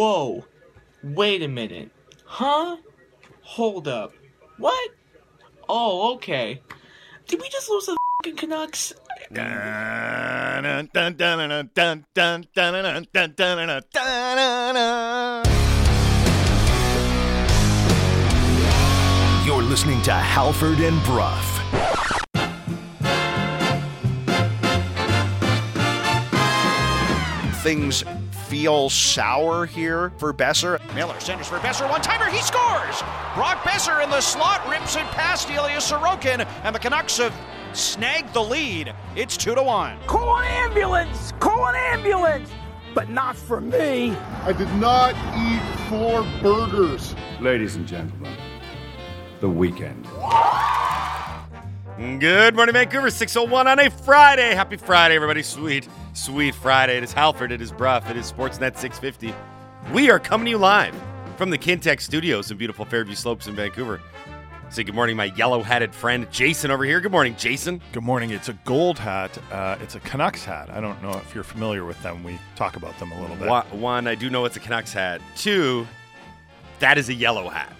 Whoa. Wait a minute. Huh? Hold up. What? Oh, okay. Did we just lose the fucking Canucks? You're listening to Halford and Brough. Things feel sour here for Boeser. Miller centers for Boeser. One timer, he scores! Brock Boeser in the slot rips it past Ilya Sorokin, and the Canucks have snagged the lead. It's two to one. Call an ambulance! Call an ambulance! But not for me. I did not eat four burgers. Ladies and gentlemen, the weekend. Good morning, Vancouver. 601 on a Friday. Happy Friday, everybody. Sweet, sweet Friday. It is Halford. It is Brough. It is Sportsnet 650. We are coming to you live from the Kintec studios in beautiful Fairview Slopes in Vancouver. Say good morning, my yellow hatted friend Jason over here. Good morning, Jason. Good morning. It's a gold hat. Uh, it's a Canucks hat. I don't know if you're familiar with them. We talk about them a little bit. One, one, I do know it's a Canucks hat. Two, that is a yellow hat.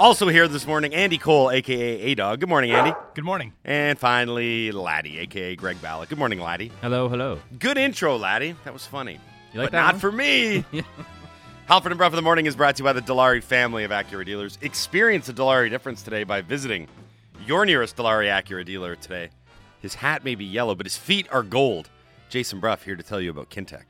Also here this morning, Andy Cole, aka A Dog. Good morning, Andy. Good morning. And finally, Laddie, aka Greg Ballack. Good morning, Laddie. Hello, hello. Good intro, Laddie. That was funny. You like but that not one? for me. Halford and Brough in the Morning is brought to you by the Dilawri family of Acura dealers. Experience the Dilawri difference today by visiting your nearest Dilawri Acura dealer today. His hat may be yellow, but his feet are gold. Jason Brough here to tell you about Kintec.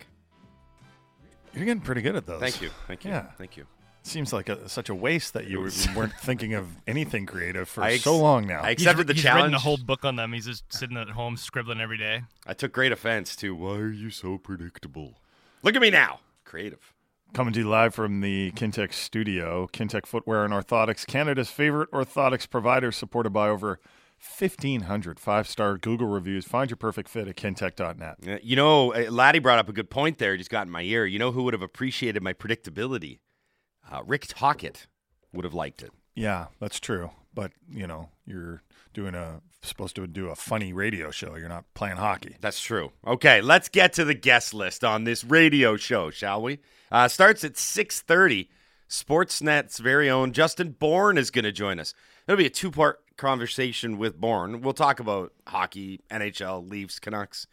You're getting pretty good at those. Thank you. Thank you. Yeah. Thank you. Seems like a, such a waste that you weren't thinking of anything creative for ex- so long now. I accepted the challenge. he's challenge. written a whole book on them. He's just sitting at home scribbling every day. I took great offense to why are you so predictable? Look at me now. Creative. Coming to you live from the Kintec studio. Kintec Footwear and Orthotics, Canada's favorite orthotics provider, supported by over 1,500 five star Google reviews. Find your perfect fit at kintec.net. Uh, You know, uh, Laddie brought up a good point there. Just got in my ear. You know who would have appreciated my predictability? Uh, Rick Tocchet would have liked it. Yeah, that's true. But, you know, you're doing a supposed to do a funny radio show. You're not playing hockey. That's true. Okay, let's get to the guest list on this radio show, shall we? Uh, starts at 6.30. Sportsnet's very own Justin Bourne is going to join us. It'll be a two-part conversation with Bourne. We'll talk about hockey, NHL, Leafs, Canucks,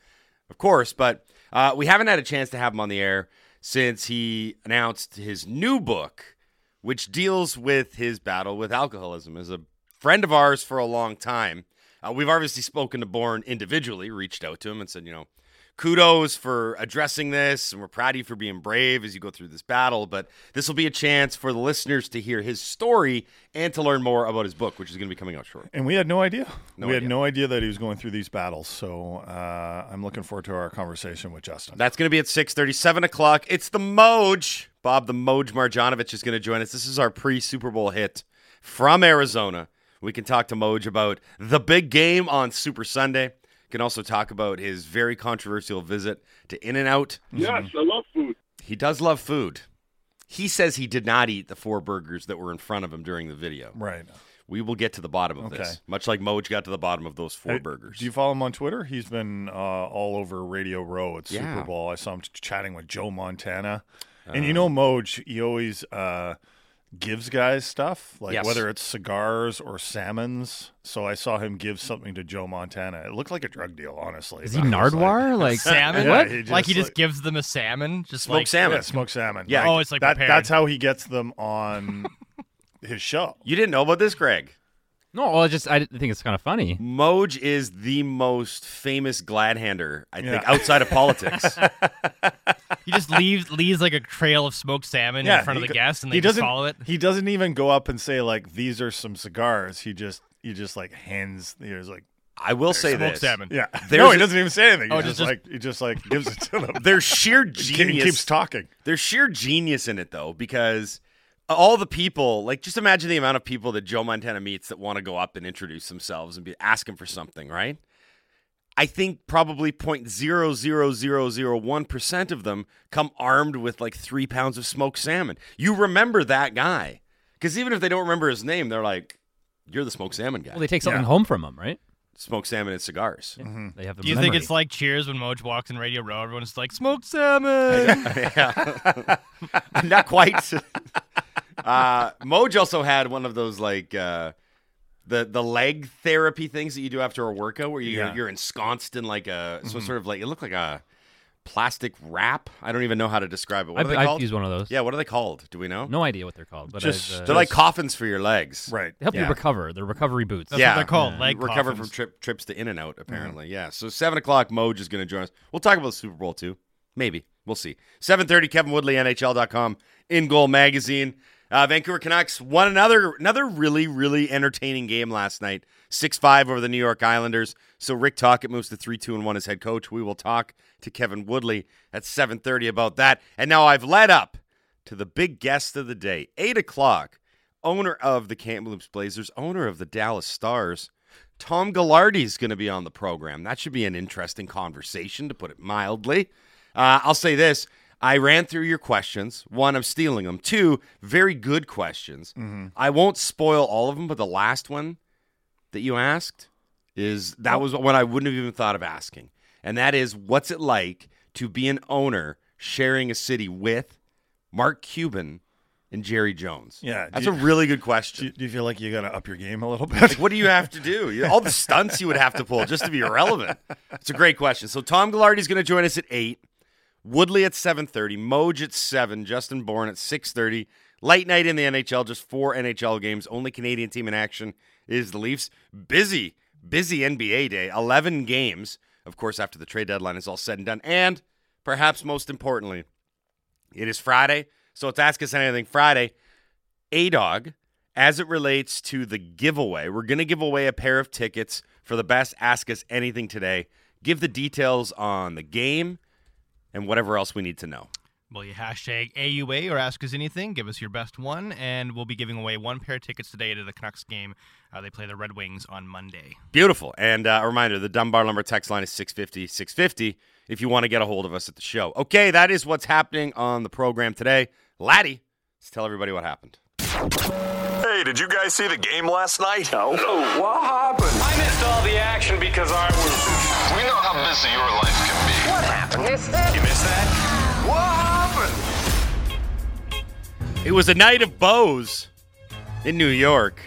of course, but uh, we haven't had a chance to have him on the air since he announced his new book, which deals with his battle with alcoholism. As a friend of ours for a long time, uh, we've obviously spoken to Bourne individually, reached out to him and said, you know, kudos for addressing this, and we're proud of you for being brave as you go through this battle. But this will be a chance for the listeners to hear his story and to learn more about his book, which is going to be coming out shortly. And we had no idea. No we idea. had no idea that he was going through these battles. So uh, I'm looking forward to our conversation with Justin. That's going to be at 6.30, 7 o'clock. It's the Moj. Bob the Moj Marjanovic is going to join us. This is our pre-Super Bowl hit from Arizona. We can talk to Moj about the big game on Super Sunday. Can also talk about his very controversial visit to In-N-Out. Yes, I love food. He does love food. He says he did not eat the four burgers that were in front of him during the video. right. We will get to the bottom of Okay. this, much like Moj got to the bottom of those four Hey, burgers. Do you follow him on Twitter? He's been uh, all over Radio Row at Yeah. Super Bowl. I saw him chatting with Joe Montana. and you know, Moj, he always uh, gives guys stuff, like Yes. whether it's cigars or salmons. So I saw him give something to Joe Montana. It looked like a drug deal, honestly. Is he But Nardwuar? Like, Salmon? Yeah, what? he just, like he just like- gives them a salmon? Just Smoked like, salmon. Yeah, smoked salmon. Yeah. Oh, it's like that, that's how he gets them on his show. You didn't know about this, Greg? No, well, I just I think it's kind of funny. Moj is the most famous glad-hander, I think, outside of politics. He just leaves leaves like a trail of smoked salmon in front of the go- guests, and he they just doesn't follow it. He doesn't even go up and say like these are some cigars. He just he just like hands. He's like I will say Smoked this: salmon. yeah. There's no, he a- doesn't even say anything. Oh, he Oh, just, just- like he just like gives it to them. There's sheer He genius. keeps talking. There's sheer genius in it, though, because all the people, like, just imagine the amount of people that Joe Montana meets that want to go up and introduce themselves and be asking for something, right? I think probably 0.00001 percent of them come armed with like three pounds of smoked salmon. You remember that guy because even if they don't remember his name, they're like, "You're the smoked salmon guy." Well, they take something Yeah. home from him, right? smoked salmon and cigars. Mm-hmm. They have the Do you think it's like Cheers when Moj walks in Radio Row? Everyone's like, "Smoked salmon." Not quite. uh, Moj also had one of those like uh, the the leg therapy things that you do after a workout, where you're Yeah. you're ensconced in like a so Mhm. sort of like it looked like a plastic wrap. I don't even know how to describe it. What I've- are they I've called? used one of those. Yeah, what are they called? Do we know? No idea what they're called, but Just uh, they're like coffins for your legs, right? They help Yeah. you recover. They're recovery boots. That's what they're called, leg recover coffins. from trip, trips to In and Out. Apparently, yeah. So seven o'clock, Moj is going to join us. We'll talk about the Super Bowl too. Maybe we'll see. Seven thirty, Kevin Woodley, NHL.com, In Goal Magazine. Uh, Vancouver Canucks won another another really really entertaining game last night. Six five over the New York Islanders. So Rick Tocchet moves to three two and one as head coach. We will talk to Kevin Woodley at seven thirty about that. And now I've led up to the big guest of the day, eight o'clock. Owner of the Kamloops Blazers, owner of the Dallas Stars. Tom Gaglardi is going to be on the program. That should be an interesting conversation, to put it mildly. Uh, I'll say this. I ran through your questions. One, I'm stealing them. Two, very good questions. Mm-hmm. I won't spoil all of them, but the last one that you asked is that was one I wouldn't have even thought of asking. And that is what's it like to be an owner sharing a city with Mark Cuban and Jerry Jones? Yeah, That's do a really good question. Do, you feel like you got to up your game a little bit? Like, what do you have to do? All the stunts you would have to pull just to be irrelevant. It's a great question. So Tom Gaglardi is going to join us at eight. Woodley at seven thirty. Moj at seven. Justin Bourne at six thirty. Late night in the NHL. Just four NHL games. Only Canadian team in action is the Leafs. Busy, busy NBA day. Eleven games. Of course, after the trade deadline is all said and done. And perhaps most importantly, it is Friday. So it's Ask Us Anything Friday. A Dog, as it relates to the giveaway, we're going to give away a pair of tickets for the best Ask Us Anything today. Give the details on the game and whatever else we need to know. Will you hashtag AUA or ask us anything? Give us your best one, and we'll be giving away one pair of tickets today to the Canucks game. Uh, they play the Red Wings on Monday. Beautiful. And uh, a reminder the Dunbar Lumber text line is 650 650 if you want to get a hold of us at the show. Okay, that is what's happening on the program today. Laddie, let's tell everybody what happened. Hey, did you guys see the game last night? No. what happened? I missed all the action because I was. We know how busy your life can be. What happened? Missed it? You missed that? What happened? It was a night of bows in New York,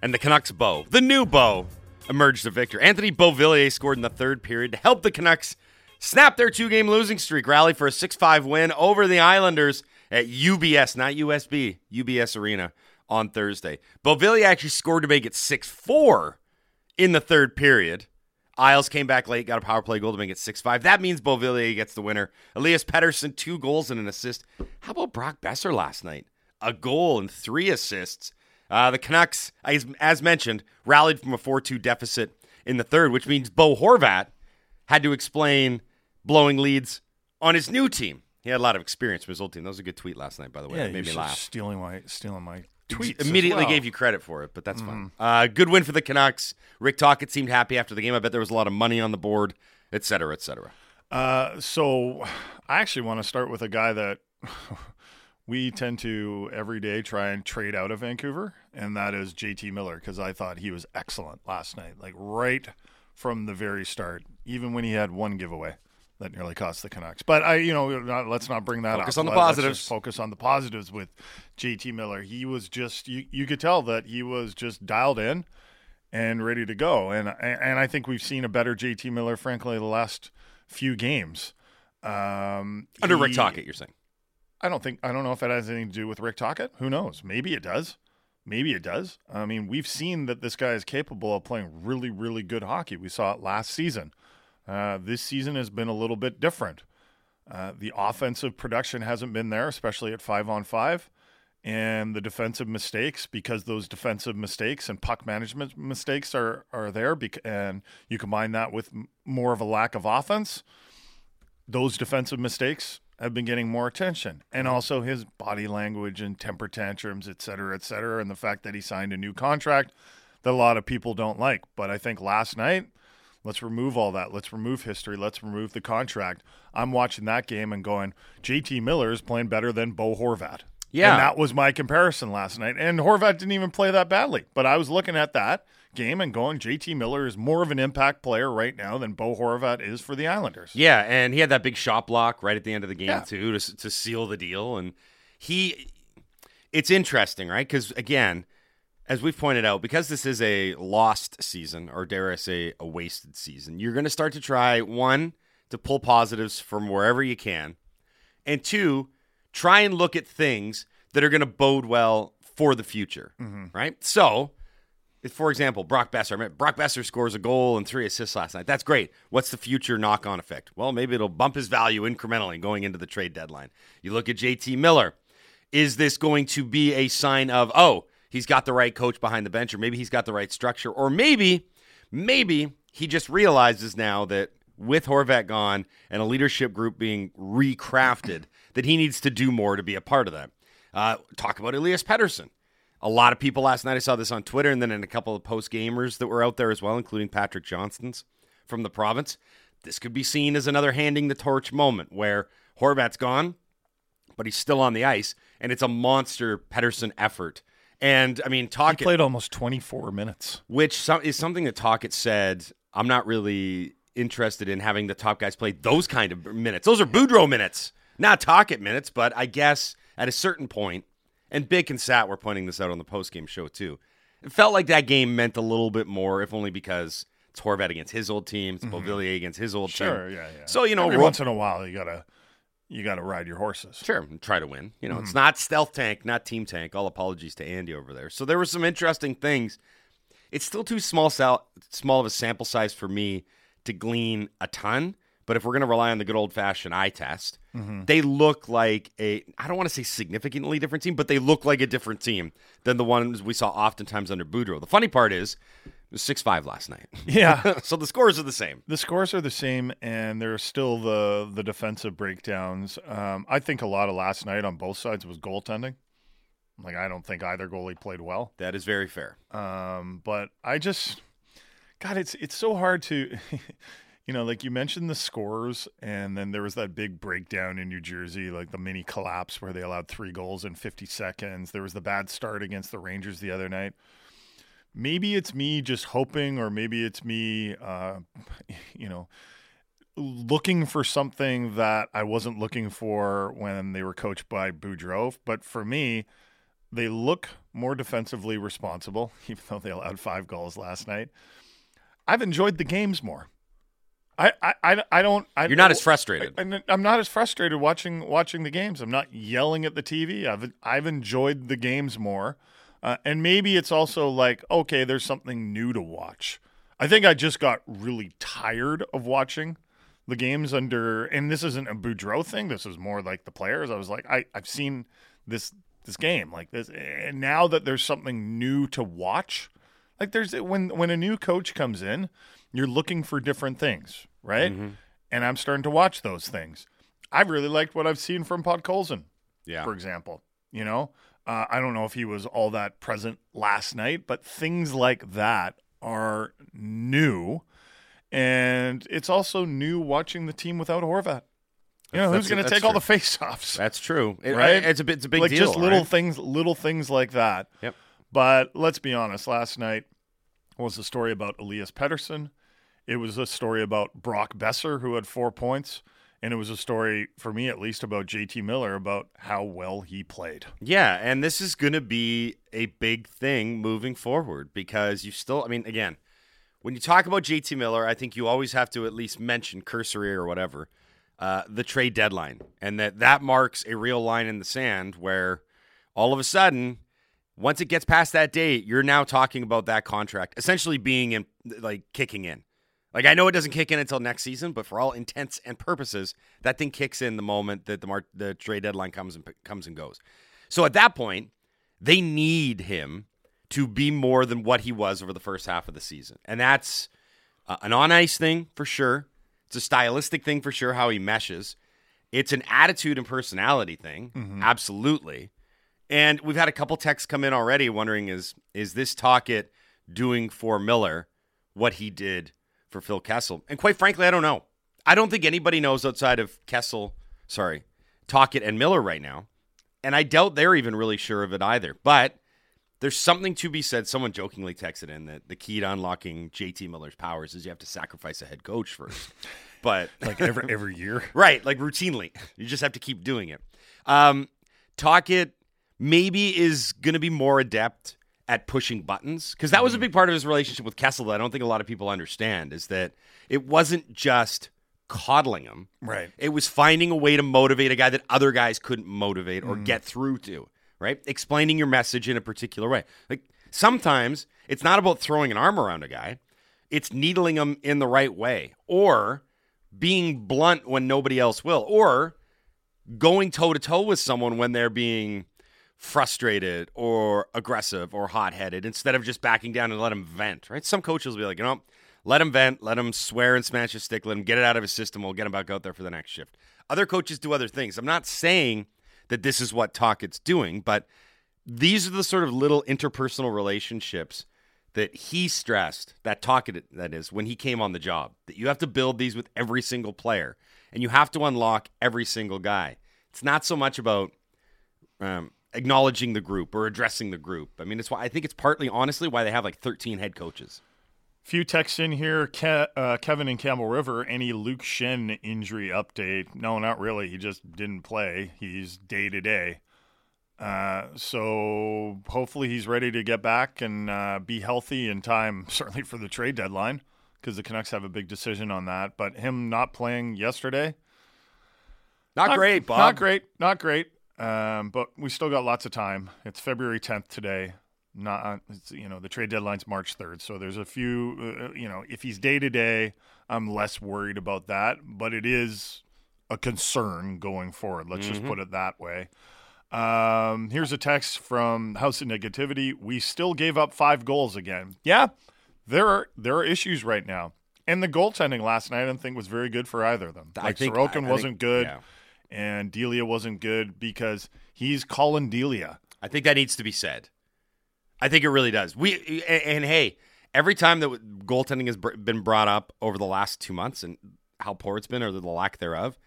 and the Canucks bow, the new bow, emerged a victor. Anthony Beauvillier scored in the third period to help the Canucks snap their two game losing streak, rally for a 6 5 win over the Islanders at UBS, not USB, UBS Arena on Thursday. Beauvillier actually scored to make it 6 4 in the third period. Isles came back late, got a power play goal to make it 6 5. That means Beauvillier gets the winner. Elias Pettersson, two goals and an assist. How about Brock Boeser last night? A goal and three assists. Uh, the Canucks, as, as mentioned, rallied from a 4 2 deficit in the third, which means Bo Horvat had to explain blowing leads on his new team. He had a lot of experience from his old team. That was a good tweet last night, by the way. yeah, it made me laugh. Stealing my stealing my tweets. Immediately well. gave you credit for it, but that's fine. Uh, good win for the Canucks. Rick Tocchet seemed happy after the game. I bet there was a lot of money on the board, et cetera, et cetera. Uh, so I actually want to start with a guy that we tend to every day try and trade out of Vancouver, and that is JT Miller because I thought he was excellent last night, like right from the very start, even when he had one giveaway that nearly cost the Canucks. But I, you know, not, let's not bring that Focus up. on the Let- let's positives. just focus on the positives with JT Miller. He was just you, you could tell that he was just dialed in and ready to go. And and I think we've seen a better JT Miller, frankly, the last few games. Um, Under Rick Tocchet, you're saying? I don't think I don't know if it has anything to do with Rick Tocchet. Who knows? Maybe it does. Maybe it does. I mean, we've seen that this guy is capable of playing really, really good hockey. We saw it last season. Uh, this season has been a little bit different. Uh, the offensive production hasn't been there, especially at five on five. And the defensive mistakes, because those defensive mistakes and puck management mistakes are, are there, bec- and you combine that with m- more of a lack of offense, those defensive mistakes have been getting more attention. And also his body language and temper tantrums, et cetera, et cetera, and the fact that he signed a new contract that a lot of people don't like. But I think last night, let's remove all that. Let's remove history. Let's remove the contract. I'm watching that game and going, JT Miller is playing better than Bo Horvat. Yeah. And that was my comparison last night. And Horvat didn't even play that badly. But I was looking at that game and going, JT Miller is more of an impact player right now than Bo Horvat is for the Islanders. Yeah, and he had that big shot block right at the end of the game Yeah. too to to seal the deal. And he, it's interesting, right? Because again, as we've pointed out, because this is a lost season, or dare I say, a wasted season, you're going to start to try one to pull positives from wherever you can, and two, try and look at things that are going to bode well for the future, mm-hmm. right? So. if, For example, Brock Boeser. I mean, Brock Boeser scores a goal and three assists last night. That's great. What's the future knock on effect? Well, maybe it'll bump his value incrementally going into the trade deadline. You look at JT Miller. Is this going to be a sign of, oh, he's got the right coach behind the bench, or maybe he's got the right structure, or maybe, maybe he just realizes now that with Horvat gone and a leadership group being recrafted, that he needs to do more to be a part of that. Uh, talk about Elias Pettersson. A lot of people last night, I saw this on Twitter and then in a couple of post gamers that were out there as well, including Patrick Johnston's from the province. This could be seen as another handing the torch moment where Horvat's gone, but he's still on the ice, and it's a monster Pettersson effort. And I mean, He Talkett played almost 24 minutes. which is something that Tocchet said. I'm not really interested in having the top guys play those kind of minutes. Those are Boudreau minutes, not Tocchet minutes. But I guess at a certain point, and Bick and Sat were pointing this out on the post game show too. It felt like that game meant a little bit more, if only because it's Horvat against his old team, it's Beauvillier against his old Mm-hmm. Sure, yeah, yeah. So you know, every ro- once in a while, you gotta you gotta ride your horses. Sure, and try to win. You know, Mm-hmm. it's not stealth tank, not team tank. All apologies to Andy over there. So there were some interesting things. It's still too small sal- small of a sample size for me to glean a ton. But if we're going to rely on the good old fashioned eye test, Mhm. they look like a I don't want to say significantly different team, but they look like a different team than the ones we saw oftentimes under Boudreau. The funny part is was six five last night. Yeah. so the scores are the same. The scores are the same, and there's still the the defensive breakdowns. Um, I think a lot of last night on both sides was goaltending. Like I don't think either goalie played well. That is very fair. Um, but I just, God, it's it's so hard to, you know, like you mentioned the scores, and then there was that big breakdown in New Jersey, like the mini collapse where they allowed three goals in 50 seconds. There was the bad start against the Rangers the other night. Maybe it's me just hoping, or maybe it's me, uh, you know, looking for something that I wasn't looking for when they were coached by Boudreau. But for me, they look more defensively responsible, even though they allowed five goals last night. I've enjoyed the games more. I, I, I, I don't. I, You're not as frustrated. I, I'm not as frustrated watching watching the games. I'm not yelling at the TV. I've I've enjoyed the games more, uh, and maybe it's also like okay, there's something new to watch. I think I just got really tired of watching the games under, and this isn't a Boudreau thing. This is more like the players. I was like, I I've seen this this game like this, and now that there's something new to watch, like there's when when a new coach comes in, you're looking for different things, right? And I'm starting to watch those things. I've really liked what I've seen from Podkolzin, Yeah. for example. You know, uh, I don't know if he was all that present last night, but things like that are new, and it's also new watching the team without Horvat. You know, That's- who's going to take all the face-offs? That's true. It- right? It's a bit. It's a big like deal. just little right? things, little things like that. Yep. But let's be honest. Last night was a story about Elias Pettersson. It was a story about Brock Boeser, who had four points, and it was a story for me, at least, about JT Miller about how well he played. Yeah, and this is going to be a big thing moving forward because you still, I mean, again, when you talk about JT Miller, I think you always have to at least mention cursory or whatever uh, the trade deadline, and that that marks a real line in the sand where all of a sudden, once it gets past that date, you're now talking about that contract essentially being in, like kicking in. Like I know it doesn't kick in until next season, but for all intents and purposes, that thing kicks in the moment that the mar- the trade deadline comes and comes and goes. So at that point, they need him to be more than what he was over the first half of the season, and that's uh, an on ice thing for sure. It's a stylistic thing for sure how he meshes. It's an attitude and personality thing, absolutely. And we've had a couple texts come in already wondering is is this Tocchet doing for Miller what he did for Phil Kessel? And quite frankly, I don't know. I don't think anybody knows outside of Kessel, sorry, Tocchet and Miller right now. And I doubt they're even really sure of it either. But there's something to be said. Someone jokingly texted in that the key to unlocking JT Miller's powers is you have to sacrifice a head coach first. But like every every year, right? Like routinely, you just have to keep doing it. Um, Tocchet maybe is going to be more adept at pushing buttons because that was a mm. big part of his relationship with Kessel that I don't think a lot of people understand is that it wasn't just coddling him. Right. It was finding a way to motivate a guy that other guys couldn't motivate or mm. get through to, right? Explaining your message in a particular way. Like sometimes it's not about throwing an arm around a guy, it's needling him in the right way or being blunt when nobody else will or going toe to toe with someone when they're being frustrated or aggressive or hot headed instead of just backing down and let him vent, right? Some coaches will be like, you know, let him vent, let him swear and smash his stick, let him get it out of his system. We'll get him back out there for the next shift. Other coaches do other things. I'm not saying that this is what Tocchet's doing, but these are the sort of little interpersonal relationships that he stressed, that Tocchet, that is, when he came on the job, that you have to build these with every single player and you have to unlock every single guy. It's not so much about um, acknowledging the group or addressing the group. I mean, it's why I think it's partly, honestly, why they have like 13 head coaches. Few texts in here. Ke- uh, Kevin and Campbell River. Any Luke Schenn injury update? No, not really. He just didn't play. He's day to day. Uh, so hopefully he's ready to get back and uh, be healthy in time, certainly for the trade deadline, because the Canucks have a big decision on that. But him not playing yesterday, not, not great, Bob. Not great. Not great. Um, but we still got lots of time. It's February 10th today. Not, you know, the trade deadline's March 3rd. So there's a few, uh, you know, if he's day to day, I'm less worried about that. But it is a concern going forward. Let's mm-hmm. just put it that way. Um, here's a text from House of Negativity. We still gave up five goals again. Yeah, there are there are issues right now. And the goaltending last night, I don't think was very good for either of them. Like I think Sorokin I, I wasn't think, good. Yeah and Delia wasn't good because he's calling Delia. I think that needs to be said. I think it really does. We and, and hey, every time that goaltending has been brought up over the last two months and how poor it's been or the lack thereof,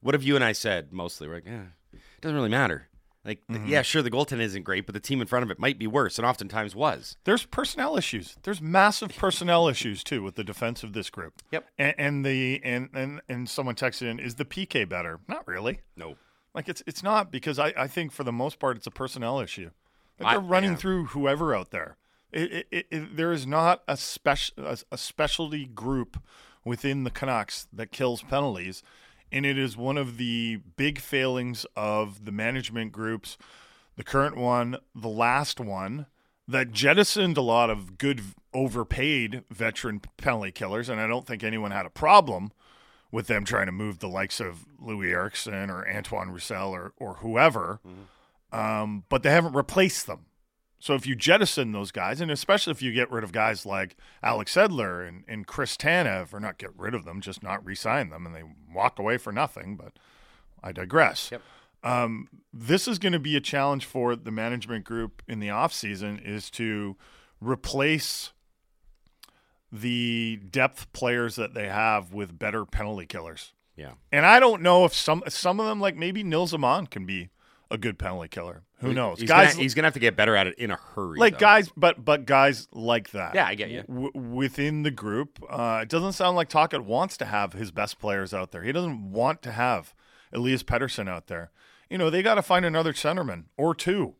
what have you and I said mostly? We're like, yeah, it doesn't really matter. Like, mm-hmm. yeah, sure, the goaltending isn't great, but the team in front of it might be worse, and oftentimes was. There's personnel issues. There's massive personnel issues too with the defense of this group. Yep. And, and the and, and and someone texted in, is the PK better? Not really. No. Like it's it's not because I, I think for the most part it's a personnel issue. Like they're I, running yeah. through whoever out there. It, it, it, there is not a special a, a specialty group within the Canucks that kills penalties and it is one of the big failings of the management groups, the current one, the last one, that jettisoned a lot of good, overpaid veteran penalty killers, and I don't think anyone had a problem with them trying to move the likes of Louis Eriksson or Antoine Roussel or, or whoever, mm-hmm. um, but they haven't replaced them. So if you jettison those guys, and especially if you get rid of guys like Alex Edler and, and Chris Tanev, or not get rid of them, just not re-sign them, and they walk away for nothing. But I digress. Yep. Um, this is going to be a challenge for the management group in the offseason is to replace the depth players that they have with better penalty killers. Yeah. And I don't know if some some of them like maybe Nils Aman can be a good penalty killer. Who knows? He's guys, gonna, he's gonna have to get better at it in a hurry. Like though. guys, but but guys like that. Yeah, I get you. W- within the group, uh, it doesn't sound like Tocchet wants to have his best players out there. He doesn't want to have Elias Pettersson out there. You know, they got to find another centerman or two.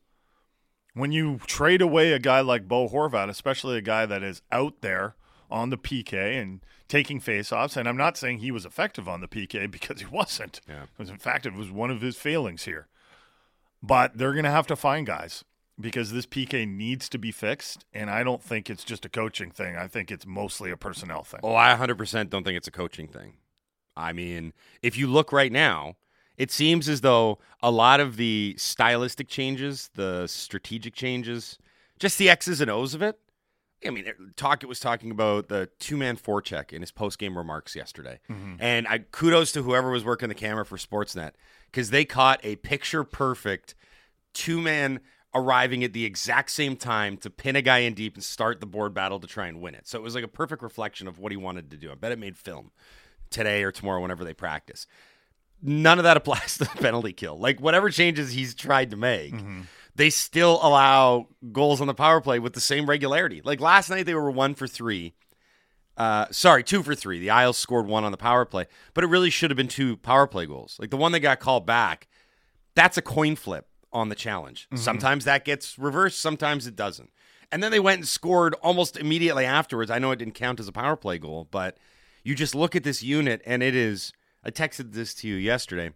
When you trade away a guy like Bo Horvat, especially a guy that is out there on the PK and taking faceoffs, and I'm not saying he was effective on the PK because he wasn't. Yeah. Because in fact, it was one of his failings here. But they're going to have to find guys because this PK needs to be fixed. And I don't think it's just a coaching thing. I think it's mostly a personnel thing. Oh, I 100% don't think it's a coaching thing. I mean, if you look right now, it seems as though a lot of the stylistic changes, the strategic changes, just the X's and O's of it. I mean, Tocchet was talking about the two man forecheck in his post game remarks yesterday. Mm-hmm. And I kudos to whoever was working the camera for Sportsnet because they caught a picture perfect two man arriving at the exact same time to pin a guy in deep and start the board battle to try and win it. So it was like a perfect reflection of what he wanted to do. I bet it made film today or tomorrow whenever they practice. None of that applies to the penalty kill. Like whatever changes he's tried to make, mm-hmm. They still allow goals on the power play with the same regularity. Like last night, they were one for three. Uh, sorry, two for three. The Isles scored one on the power play, but it really should have been two power play goals. Like the one that got called back, that's a coin flip on the challenge. Mhm. Sometimes that gets reversed, sometimes it doesn't. And then they went and scored almost immediately afterwards. I know it didn't count as a power play goal, but you just look at this unit and it is. I texted this to you yesterday.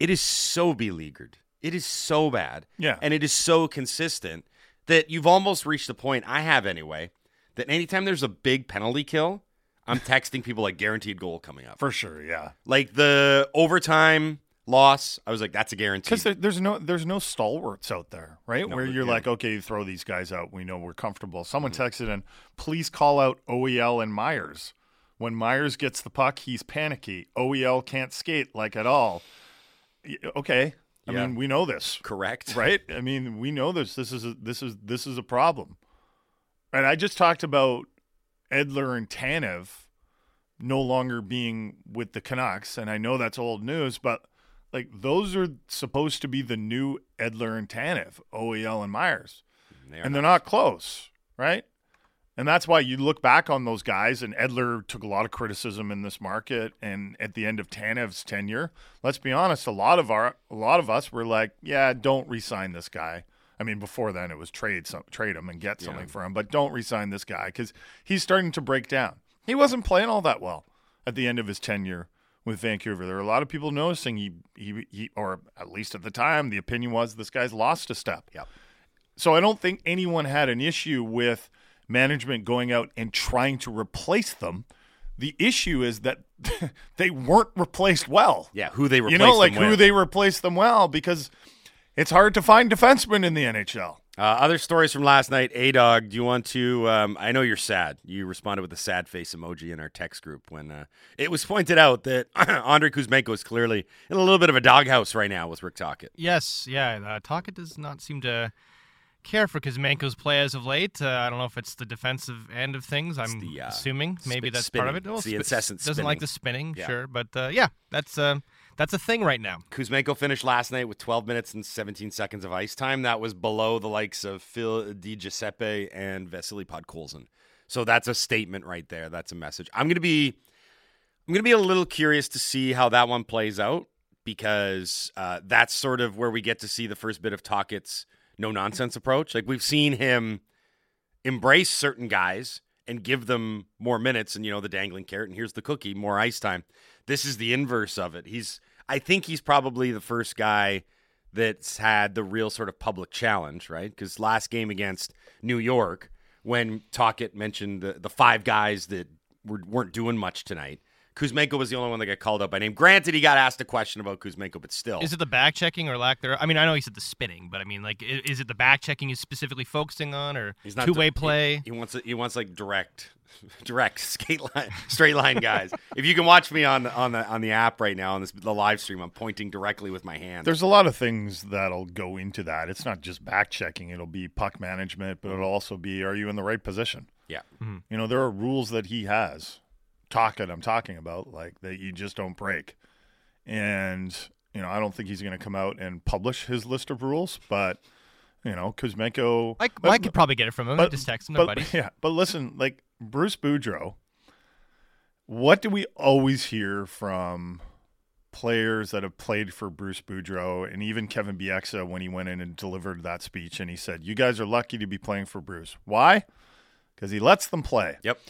It is so beleaguered. It is so bad. Yeah. And it is so consistent that you've almost reached the point, I have anyway, that anytime there's a big penalty kill, I'm texting people like guaranteed goal coming up. For sure, yeah. Like the overtime loss, I was like, that's a guarantee. Because there, there's no there's no stalwarts out there, right? No, Where you're yeah. like, okay, you throw these guys out. We know we're comfortable. Someone Mm-hmm. texted in, please call out OEL and Myers. When Myers gets the puck, he's panicky. OEL can't skate like at all. Okay, I Yeah. mean we know this, Correct. right? I mean we know this. This is a, this is this is a problem. And I just talked about Edler and Tanev no longer being with the Canucks, and I know that's old news, but like those are supposed to be the new Edler and Tanev, OEL and Myers, They and they're not close, right? And that's why you look back on those guys, and Edler took a lot of criticism in this market. And at the end of Tanev's tenure, let's be honest, a lot of our, a lot of us were like, "Yeah, don't re-sign this guy." I mean, before then it was trade some, trade him and get something Yeah. for him, but don't re-sign this guy because he's starting to break down. He wasn't playing all that well at the end of his tenure with Vancouver. There were a lot of people noticing he, he, he or at least at the time, the opinion was this guy's lost a step. Yep. So I don't think anyone had an issue with management going out and trying to replace them. The issue is that they weren't replaced well. Yeah, who they You replaced know, like them who with. they replaced them well because it's hard to find defensemen in the NHL. Uh, other stories from last night. A dog, do you want to? Um, I know you're sad. You responded with a sad face emoji in our text group when uh, it was pointed out that Andre Kuzmenko is clearly in a little bit of a doghouse right now with Rick Tocchet. Yes, yeah. Uh, Taka does not seem to care for Kuzmenko's play as of late. Uh, I don't know if it's the defensive end of things. I'm the, uh, assuming maybe that's part of spinning. it. It's the sp- incessant Doesn't like the spinning, Yeah. sure, but uh, yeah, that's uh, that's a thing right now. Kuzmenko finished last night with 12 minutes and 17 seconds of ice time. That was below the likes of Phil Di Giuseppe and Vasily Podkolzin. So that's a statement right there. That's a message. I'm going to be I'm to be a little curious to see how that one plays out because uh, that's sort of where we get to see the first bit of Tocchet's no nonsense approach. Like we've seen him embrace certain guys and give them more minutes and you know the dangling carrot and here's the cookie more ice time. This is the inverse of it. He's i think he's probably the first guy that's had the real sort of public challenge right? Because last game against new york when Tocchet mentioned the, the five guys that were, weren't doing much tonight Kuzmenko was the only one that got called up by name. Granted, he got asked a question about Kuzmenko, but still. Is it the back checking or lack there? I mean, I know he said the spinning, but I mean, like, is it the back checking he's specifically focusing on, or He's not two way he- play? He, wants he wants like direct, direct skate line, straight line guys. if you can watch me on on the on the app right now on this the live stream, I'm pointing directly with my hand. There's a lot of things that'll go into that. It's not just back checking, it'll be puck management, but it'll also be are you in the right position? Yeah. Mm-hmm. You know, there are rules that he has. Talking, I'm talking about, like that you just don't break. And, you know, I don't think he's going to come out and publish his list of rules, but, you know, Kuzmenko. Mike, but- Mike could probably get it from him. but- Just text him, but, buddy. Yeah, but listen, like Bruce Boudreau, what do we always hear from players that have played for Bruce Boudreau and even Kevin Bieksa when he went in and delivered that speech and he said, "You guys are lucky to be playing for Bruce. Why? Because he lets them play." Yep.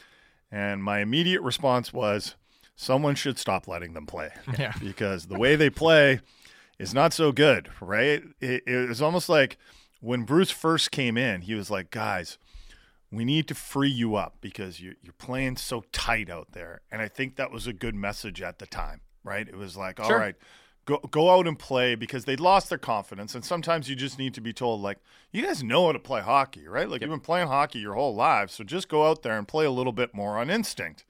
And my immediate response was, "Someone should stop letting them play." Yeah. because the way they play is not so good, right? It, it was almost like when Bruce first came in, he was like, guys, we need to free you up because you're, you're playing so tight out there. And I think that was a good message at the time, right? It was like, all right, Sure. Go, go out and play because they'd lost their confidence. And sometimes you just need to be told, like, you guys know how to play hockey, right? Like, you've been playing hockey your whole lives. So just go out there and play a little bit more on instinct.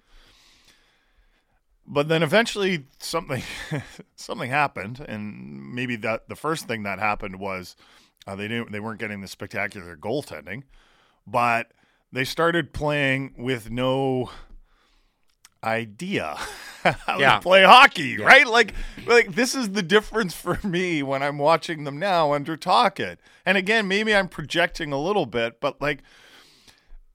But then eventually something something happened, and maybe that the first thing that happened was uh, they didn't they weren't getting the spectacular goaltending, but they started playing with no idea how Yeah. to play hockey, right? Like, like this is the difference for me when I'm watching them now under Tocchet. And again, maybe I'm projecting a little bit, but like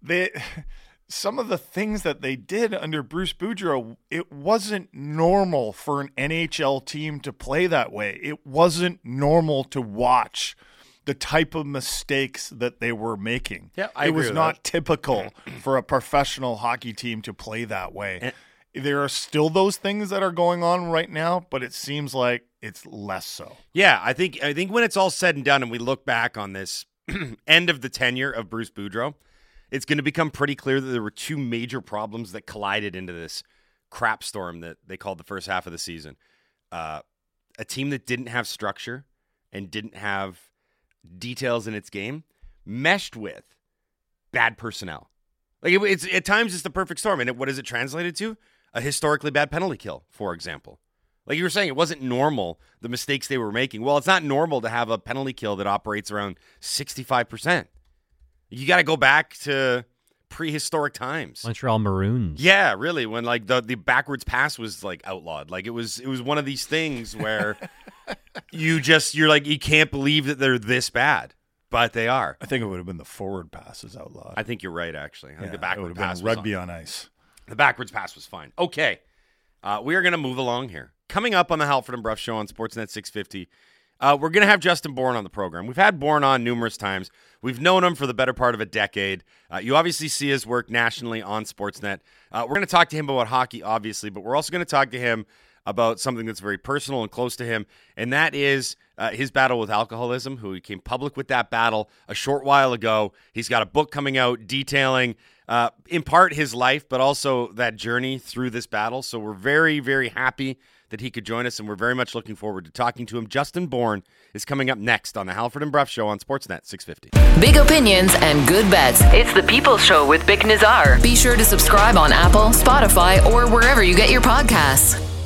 they some of the things that they did under Bruce Boudreau, it wasn't normal for an NHL team to play that way. It wasn't normal to watch the type of mistakes that they were making. Yeah, I it was not that. typical for a professional hockey team to play that way. there are still those things that are going on right now, but it seems like it's less so. Yeah, I think I think when it's all said and done and we look back on this end of the tenure of Bruce Boudreau, it's going to become pretty clear that there were two major problems that collided into this crap storm that they called the first half of the season. Uh, a team that didn't have structure and didn't have details in its game meshed with bad personnel. Like it, it's at times it's the perfect storm, and it, what is it translated to? A historically bad penalty kill, for example. Like you were saying, it wasn't normal the mistakes they were making. Well, it's not normal to have a penalty kill that operates around sixty-five percent. You got to go back to prehistoric times. Montreal Maroons. Yeah, really. When like the the backwards pass was like outlawed. Like it was it was one of these things where you just you're like you can't believe that they're this bad, but they are. I think it would have been the forward passes outlawed. I think you're right. Actually, I think the it backward would have pass been was rugby on. on ice. The backwards pass was fine. Okay, uh, we are going to move along here. Coming up on the Halford and Brough Show on Sportsnet 650, uh, we're going to have Justin Bourne on the program. We've had Bourne on numerous times. We've known him for the better part of a decade. Uh, you obviously see his work nationally on Sportsnet. Uh, we're going to talk to him about hockey, obviously, but we're also going to talk to him about something that's very personal and close to him, and that is uh, his battle with alcoholism. Who he came public with that battle a short while ago. He's got a book coming out detailing, uh, in part, his life, but also that journey through this battle. So we're very, very happy that he could join us, and we're very much looking forward to talking to him. Justin Bourne is coming up next on the Halford and Brough Show on Sportsnet 650. Big opinions and good bets. It's the People's Show with Bick Nazar. Be sure to subscribe on Apple, Spotify, or wherever you get your podcasts.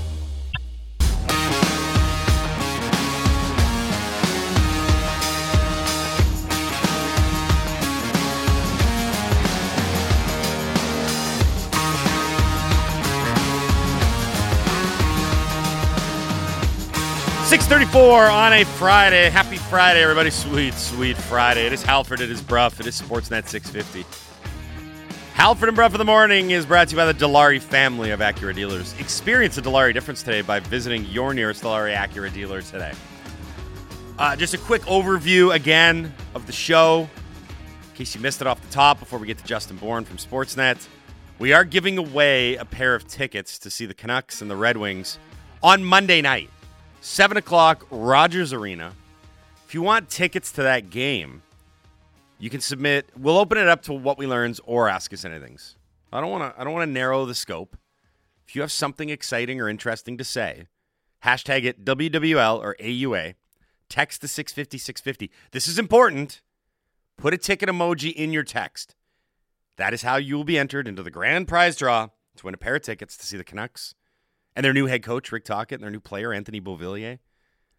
Six thirty-four on a Friday. Happy Friday, everybody! Sweet, sweet Friday. It is Halford. It is Brough. It is Sportsnet six fifty. Halford and Brough in the morning is brought to you by the Dilawri family of Acura dealers. Experience the Dilawri difference today by visiting your nearest Dilawri Acura dealer today. Uh, just a quick overview again of the show, in case you missed it off the top. Before we get to Justin Bourne from Sportsnet, we are giving away a pair of tickets to see the Canucks and the Red Wings on Monday night. 7 o'clock, Rogers Arena. If you want tickets to that game, you can submit. We'll open it up to what we learns or ask us anythings. I don't want to. I don't want to narrow the scope. If you have something exciting or interesting to say, hashtag it WWL or AUA. Text the 650 650. This is important. Put a ticket emoji in your text. That is how you will be entered into the grand prize draw to win a pair of tickets to see the Canucks and their new head coach, Rick Tocchet, and their new player, Anthony Beauvillier,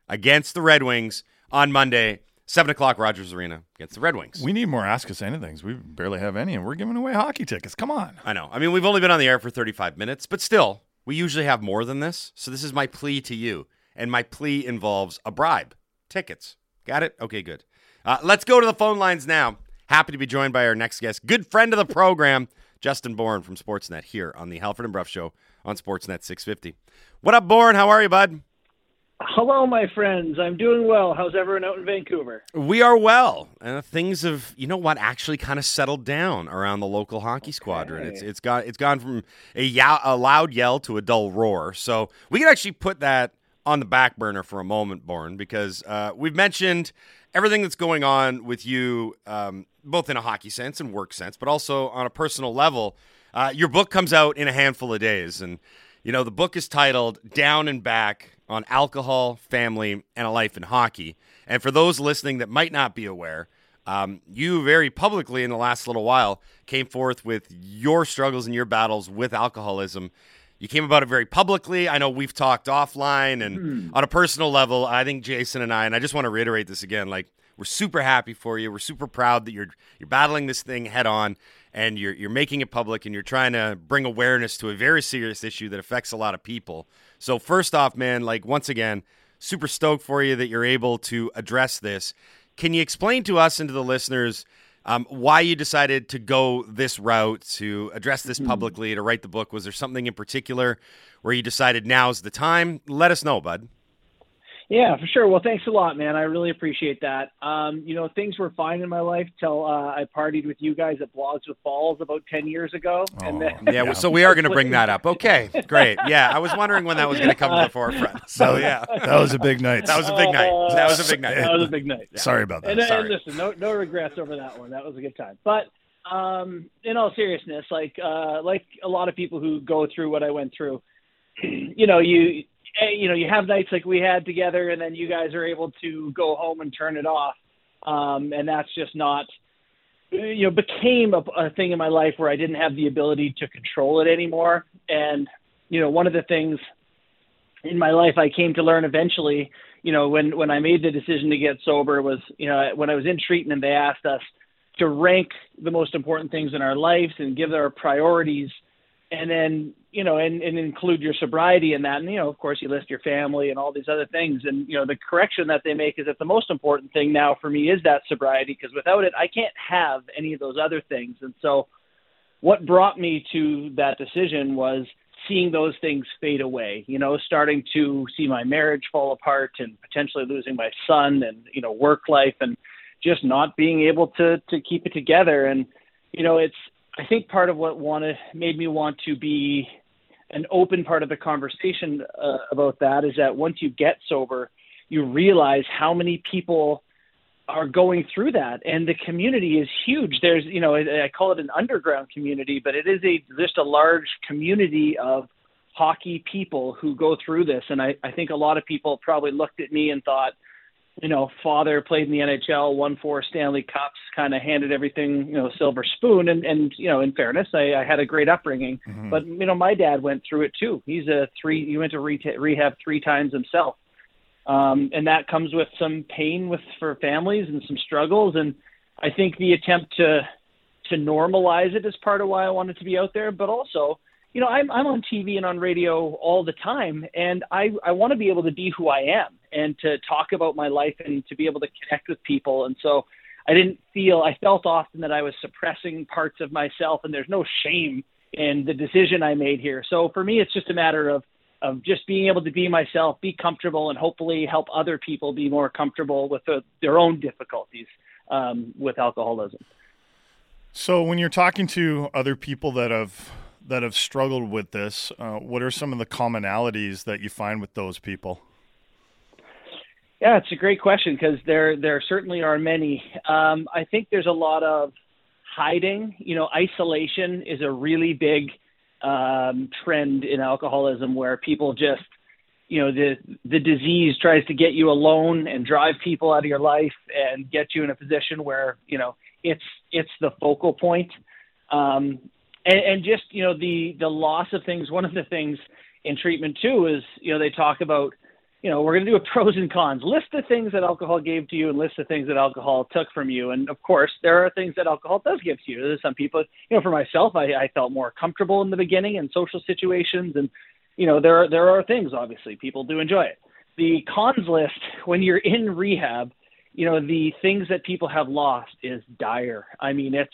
against the Red Wings on Monday, 7 o'clock, Rogers Arena, against the Red Wings. We need more Ask Us Anythings. We barely have any, and we're giving away hockey tickets. Come on. I know. I mean, we've only been on the air for 35 minutes, but still, we usually have more than this. So this is my plea to you. And my plea involves a bribe tickets. Got it? Okay, good. Uh, let's go to the phone lines now. Happy to be joined by our next guest, good friend of the program, Justin Bourne from Sportsnet here on the Halford and Brough Show on Sportsnet 650. What up, Bourne? How are you, bud? Hello, my friends. I'm doing well. How's everyone out in Vancouver? We are well. Uh, things have, you know what, actually kind of settled down around the local hockey squadron. It's it's got it's gone from a, yow- a loud yell to a dull roar. So we can actually put that on the back burner for a moment, Bourne, because uh, we've mentioned everything that's going on with you, um, both in a hockey sense and work sense, but also on a personal level. Uh, your book comes out in a handful of days, and you know the book is titled "Down and Back." on alcohol, family, and a life in hockey. And for those listening that might not be aware, um, you very publicly in the last little while came forth with your struggles and your battles with alcoholism. You came about it very publicly. I know we've talked offline and Hmm. on a personal level. I think Jason and I, and I just want to reiterate this again like, We're super happy for you. We're super proud that you're you're battling this thing head on and you're you're making it public and you're trying to bring awareness to a very serious issue that affects a lot of people. So first off, man, like once again, super stoked for you that you're able to address this. Can you explain to us and to the listeners um, why you decided to go this route to address this publicly to write the book? Was there something in particular where you decided now's the time? Let us know, bud. Yeah, for sure. Well, thanks a lot, man. I really appreciate that. Um, you know, things were fine in my life till uh, I partied with you guys at Blogs with Balls about ten years ago. and then, Yeah, so we are going to bring that up. Okay, great. Yeah, I was wondering when that was going to come to the forefront. So yeah, That was a big night. That was a big night. That was a big night. That was a big night. Sorry about that. And, and Sorry. listen, no, no regrets over that one. That was a good time. But um, in all seriousness, like uh, like a lot of people who go through what I went through, you know, you you know, you have nights like we had together, and then you guys are able to go home and turn it off, um, and that's just not. You know, became a, a thing in my life where I didn't have the ability to control it anymore, and you know, one of the things in my life I came to learn eventually, you know, when when I made the decision to get sober was, you know, when I was in treatment, they asked us to rank the most important things in our lives and give our priorities, and then you know, and, and include your sobriety in that. And you know, of course, you list your family and all these other things. And you know, the correction that they make is that the most important thing now for me is that sobriety because without it, I can't have any of those other things. And so, what brought me to that decision was seeing those things fade away, you know, starting to see my marriage fall apart and potentially losing my son and, you know, work life and just not being able to to keep it together and you know, it's I think part of what wanted made me want to be an open part of the conversation uh, about that is that once you get sober, you realize how many people are going through that. And the community is huge. There's you know i call it an underground community but it is a just a large community of hockey people who go through this. And i i think a lot of people probably looked at me and thought you know father played in the nhl won four stanley cups kind of handed everything you know silver spoon and and you know in fairness i, I had a great upbringing Mhm. but you know my dad went through it too he's a three he went to re- rehab three times himself um, and that comes with some pain with for families and some struggles. And I think the attempt to to normalize it is part of why I wanted to be out there. But also, you know, I'm I'm on TV and on radio all the time, and I I want to be able to be who I am and to talk about my life and to be able to connect with people. And so I didn't feel I felt often that I was suppressing parts of myself, and there's no shame in the decision I made here. So for me, it's just a matter of of just being able to be myself, be comfortable, and hopefully help other people be more comfortable with the, their own difficulties um, with alcoholism. So when you're talking to other people that have that have struggled with this, uh, what are some of the commonalities that you find with those people? Yeah, it's a great question because there there certainly are many. Um, I think there's a lot of hiding. You know, isolation is a really big um, trend in alcoholism where people just, you know, the the disease tries to get you alone and drive people out of your life and get you in a position where you know it's it's the focal point. Um, and, and just you know the the loss of things. One of the things in treatment too is you know they talk about you know, we're going to do a pros and cons. List the things that alcohol gave to you and list the things that alcohol took from you. And of course, there are things that alcohol does give to you. There's some people, you know, for myself, I, I felt more comfortable in the beginning in social situations. And, you know, there are, there are things, obviously, people do enjoy it. The cons list, when you're in rehab, you know, the things that people have lost is dire. I mean, it's,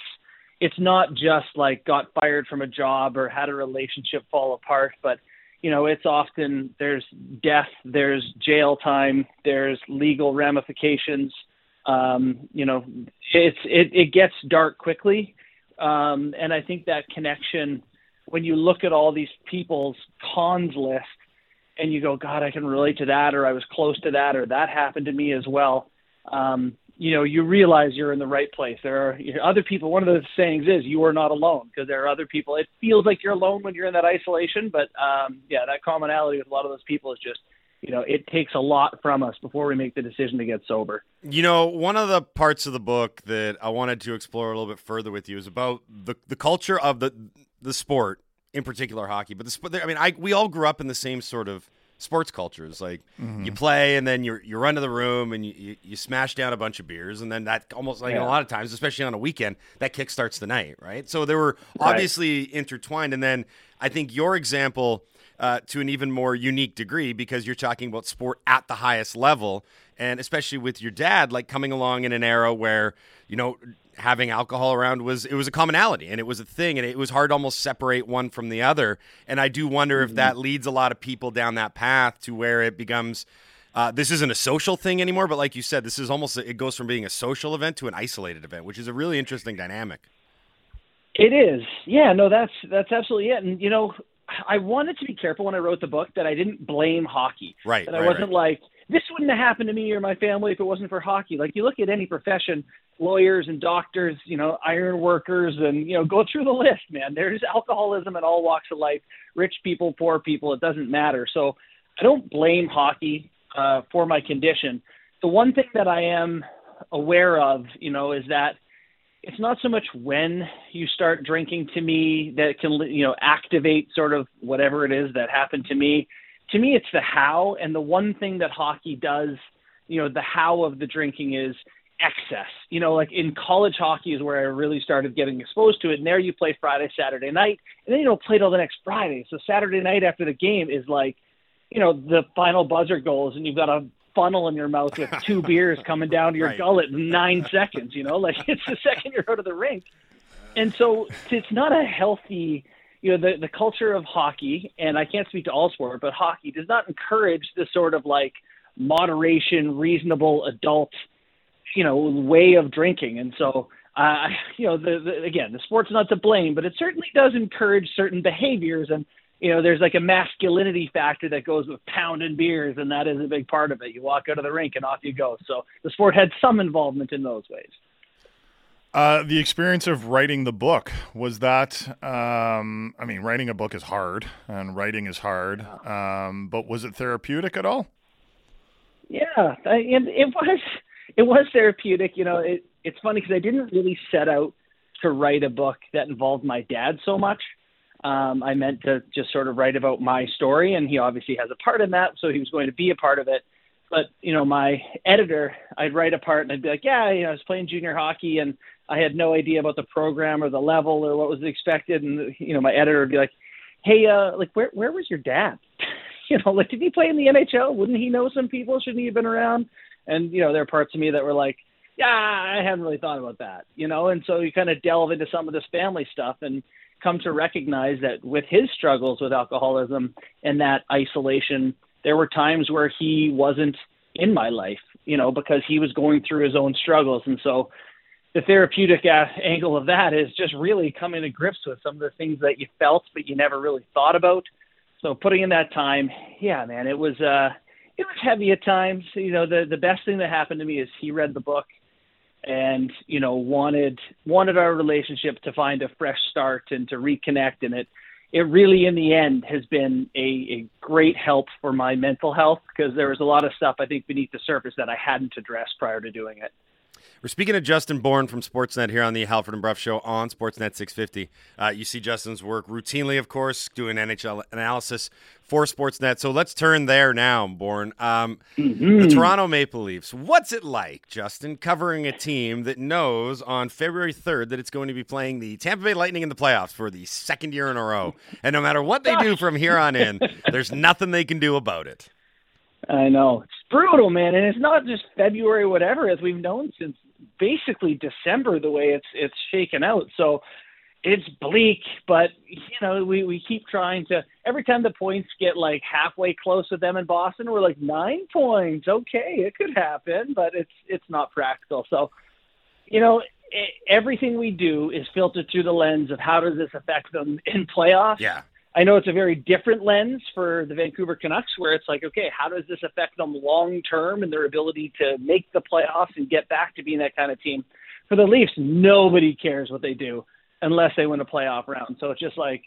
it's not just like got fired from a job or had a relationship fall apart, but you know, it's often there's death, there's jail time, there's legal ramifications. Um, you know, it's it, it gets dark quickly, um, and I think that connection when you look at all these people's cons list and you go, God, I can relate to that, or I was close to that, or that happened to me as well. Um, you know, you realize you're in the right place. There are you know, other people. One of the sayings is, "You are not alone," because there are other people. It feels like you're alone when you're in that isolation, but um, yeah, that commonality with a lot of those people is just, you know, it takes a lot from us before we make the decision to get sober. You know, one of the parts of the book that I wanted to explore a little bit further with you is about the the culture of the the sport, in particular hockey. But the I mean, I we all grew up in the same sort of sports cultures. Like you play and then you you run to the room and you, you, you smash down a bunch of beers and then that almost like Yeah. a lot of times, especially on a weekend, that kick starts the night, right? So they were Right. obviously intertwined. And then I think your example uh, to an even more unique degree because you're talking about sport at the highest level, and especially with your dad, like coming along in an era where you know having alcohol around was it was a commonality and it was a thing and it was hard to almost separate one from the other and i do wonder if that leads a lot of people down that path to where it becomes uh, this isn't a social thing anymore but like you said this is almost it goes from being a social event to an isolated event which is a really interesting dynamic It is. Yeah, no, that's that's absolutely it. And you know, I wanted to be careful when I wrote the book that I didn't blame hockey. Right, That I right, wasn't right. like this wouldn't have happened to me or my family if it wasn't for hockey. Like you look at any profession, lawyers and doctors, you know, iron workers and you know, go through the list, man. There's alcoholism in all walks of life, rich people, poor people, it doesn't matter. So I don't blame hockey uh, for my condition. The one thing that I am aware of, you know, is that it's not so much when you start drinking to me that can you know activate sort of whatever it is that happened to me to me it's the how and the one thing that hockey does you know the how of the drinking is excess. You know like in college hockey is where i really started getting exposed to it and there you play friday saturday night and then you don't play till the next friday. So saturday night after the game is like you know the final buzzer goes and you've got a funnel in your mouth with two beers coming down to your Right. gullet in nine seconds you know? Like it's the second you're out of the rink. And so it's not a healthy you know the the culture of hockey and i can't speak to all sport but hockey does not encourage this sort of like moderation reasonable adult you know way of drinking. And so uh you know the, the again the sport's not to blame but it certainly does encourage certain behaviors. And you know there's like a masculinity factor that goes with pounding beers and that is a big part of it. You walk out of the rink and off you go. So the sport had some involvement in those ways Uh, the experience of writing the book was that. Um, I mean, writing a book is hard, and writing is hard. Um, but was it therapeutic at all? Yeah, I, and it was it was therapeutic. You know, it, it's funny because I didn't really set out to write a book that involved my dad so much. Um, I meant to just sort of write about my story, and he obviously has a part in that, so he was going to be a part of it. But you know, my editor, I'd write a part, and I'd be like, "Yeah, you know, I was playing junior hockey, and I had no idea about the program or the level or what was expected." And you know, my editor would be like, "Hey, uh, like, where where was your dad? you know, like, did he play in the NHL? Wouldn't he know some people? Shouldn't he have been around?" And you know, there are parts of me that were like, "Yeah, I hadn't really thought about that," you know. And so you kind of delve into some of this family stuff and come to recognize that with his struggles with alcoholism and that isolation, there were times where he wasn't in my life, you know, because he was going through his own struggles. And so the therapeutic a- angle of that is just really coming to grips with some of the things that you felt but you never really thought about. So putting in that time, yeah, man, it was uh it was heavy at times. You know, the the best thing that happened to me is he read the book and you know wanted wanted our relationship to find a fresh start and to reconnect and it it really in the end has been a, a great help for my mental health because there was a lot of stuff I think beneath the surface that I hadn't addressed prior to doing it. We're speaking to Justin Bourne from Sportsnet here on the Halford and Brough Show on Sportsnet 650. Uh, you see Justin's work routinely, of course, doing NHL analysis for Sportsnet. So let's turn there now, Bourne. Um, The Toronto Maple Leafs. What's it like, Justin, covering a team that knows on February 3rd that it's going to be playing the Tampa Bay Lightning in the playoffs for the second year in a row? And no matter what they do from here on in, there's nothing they can do about it. I know it's brutal, man, and it's not just February, whatever, as we've known since basically December. The way it's it's shaken out, so it's bleak. But you know, we we keep trying to. Every time the points get like halfway close with them in Boston, we're like nine points. Okay, it could happen, but it's it's not practical. So, you know. Everything we do is filtered through the lens of how does this affect them in playoffs. Yeah. I know it's a very different lens for the Vancouver Canucks, where it's like, okay, how does this affect them long term and their ability to make the playoffs and get back to being that kind of team? For the Leafs, nobody cares what they do unless they win a playoff round. So it's just like,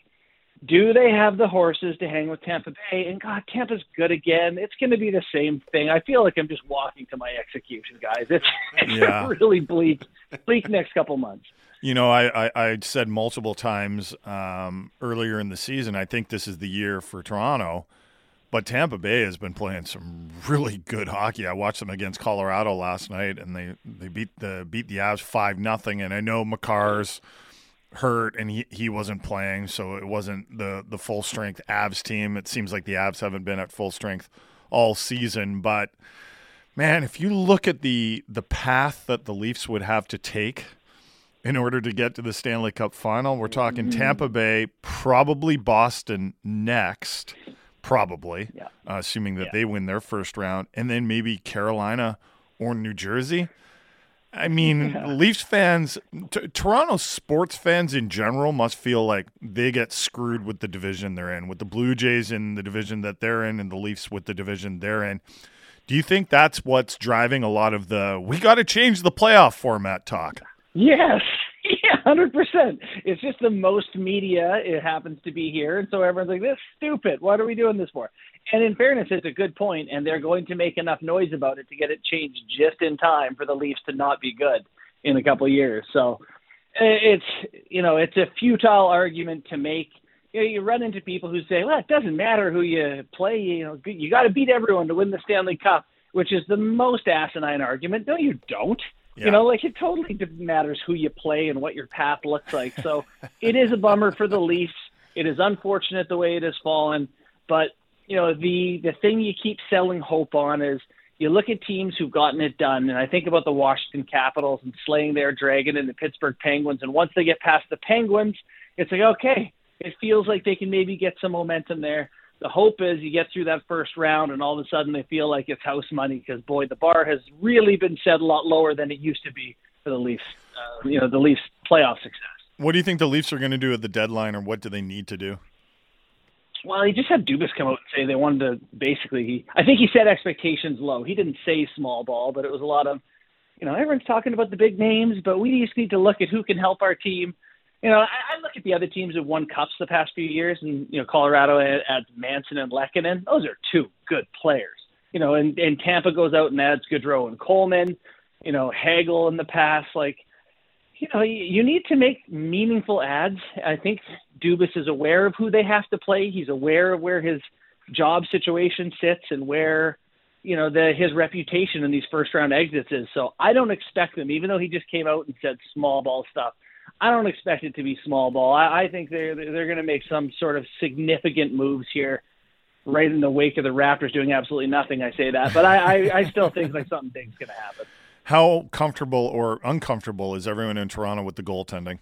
do they have the horses to hang with Tampa Bay? And God, Tampa's good again. It's going to be the same thing. I feel like I'm just walking to my execution, guys. It's, it's Yeah. really bleak, bleak next couple months. You know, I, I, I said multiple times um, earlier in the season, I think this is the year for Toronto. But Tampa Bay has been playing some really good hockey. I watched them against Colorado last night, and they, they beat the beat the Avs five nothing. And I know Makar's hurt and he, he wasn't playing, so it wasn't the the full strength Avs team. It seems like the Avs haven't been at full strength all season, but man, if you look at the the path that the Leafs would have to take in order to get to the Stanley Cup final, we're talking Mm-hmm. Tampa Bay, probably Boston next, probably, Yeah. uh, assuming that they win their first round, and then maybe Carolina or New Jersey. I mean, Leafs fans, t- Toronto sports fans in general must feel like they get screwed with the division they're in, with the Blue Jays in the division that they're in, and the Leafs with the division they're in. Do you think that's what's driving a lot of the we got to change the playoff format talk? Yes, yeah, hundred percent. It's just the most media. It happens to be here, and so everyone's like, "This is stupid. What are we doing this for?" And in fairness, it's a good point, and they're going to make enough noise about it to get it changed just in time for the Leafs to not be good in a couple of years. So it's you know it's a futile argument to make. You, know, you run into people who say, "Well, it doesn't matter who you play. You know, you got to beat everyone to win the Stanley Cup," which is the most asinine argument. No, you don't. Yeah. You know, like it totally matters who you play and what your path looks like. So it is a bummer for the Leafs. It is unfortunate the way it has fallen, but you know the the thing you keep selling hope on is you look at teams who've gotten it done, and I think about the Washington Capitals and slaying their dragon and the Pittsburgh Penguins, and once they get past the Penguins, it's like okay, it feels like they can maybe get some momentum there. The hope is you get through that first round, and all of a sudden they feel like it's house money because boy, the bar has really been set a lot lower than it used to be for the Leafs. Uh, you know, the Leafs playoff success. What do you think the Leafs are going to do at the deadline, or what do they need to do? Well, he just had Dubas come out and say they wanted to basically. He, I think he set expectations low. He didn't say small ball, but it was a lot of, you know, everyone's talking about the big names, but we just need to look at who can help our team. You know, I, I look at the other teams that won cups the past few years, and you know, Colorado adds Manson and Lehkonen. Those are two good players. You know, and, and Tampa goes out and adds Goodrow and Coleman. You know, Hagel in the past, like you know, you you need to make meaningful ads. I think Dubas is aware of who they have to play. He's aware of where his job situation sits and where, you know, the his reputation in these first round exits is. So I don't expect them, even though he just came out and said small ball stuff. I don't expect it to be small ball. I, I think they're they're going to make some sort of significant moves here, right in the wake of the Raptors doing absolutely nothing. I say that, but I I, I still think like something big's going to happen. How comfortable or uncomfortable is everyone in Toronto with the goaltending?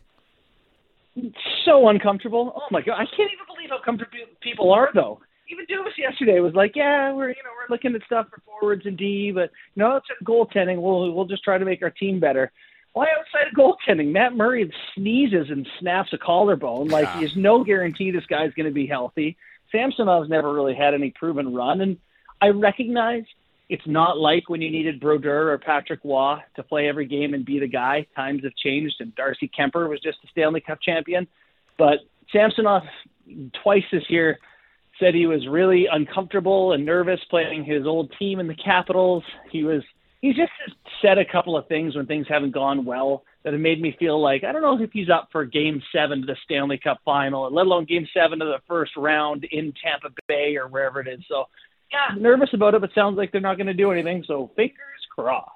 so uncomfortable. Oh my god, I can't even believe how comfortable people are though. Even Dubas yesterday was like, "Yeah, we're you know we're looking at stuff for forwards and D, but no, it's goaltending. We'll we'll just try to make our team better." Why outside of goaltending? Matt Murray sneezes and snaps a collarbone. Like there's no guarantee this guy's going to be healthy. Samsonov's never really had any proven run, and I recognize it's not like when you needed Brodeur or Patrick Roy to play every game and be the guy. Times have changed, and Darcy Kuemper was just a Stanley Cup champion. But Samsonov twice this year said he was really uncomfortable and nervous playing his old team in the Capitals. He was he's just said a couple of things when things haven't gone well that have made me feel like I don't know if he's up for Game Seven of the Stanley Cup Final, let alone Game Seven of the first round in Tampa Bay or wherever it is. So yeah, nervous about it, but sounds like they're not going to do anything. So fingers crossed.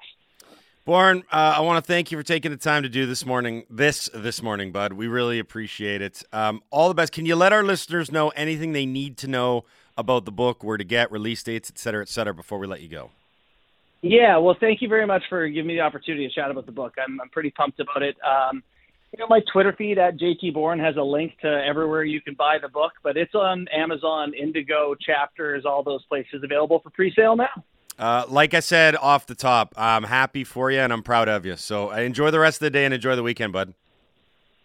Bourne, uh, I want to thank you for taking the time to do this morning, this this morning, bud. We really appreciate it. Um, all the best. Can you let our listeners know anything they need to know about the book, where to get release dates, et cetera, et cetera, before we let you go? Yeah, well, thank you very much for giving me the opportunity to chat about the book. I'm I'm pretty pumped about it. Um, you know, my Twitter feed at JT Bourne has a link to everywhere you can buy the book, but it's on Amazon, Indigo, Chapters, all those places available for pre-sale now. Uh, like I said off the top, I'm happy for you and I'm proud of you. So uh, enjoy the rest of the day and enjoy the weekend, bud.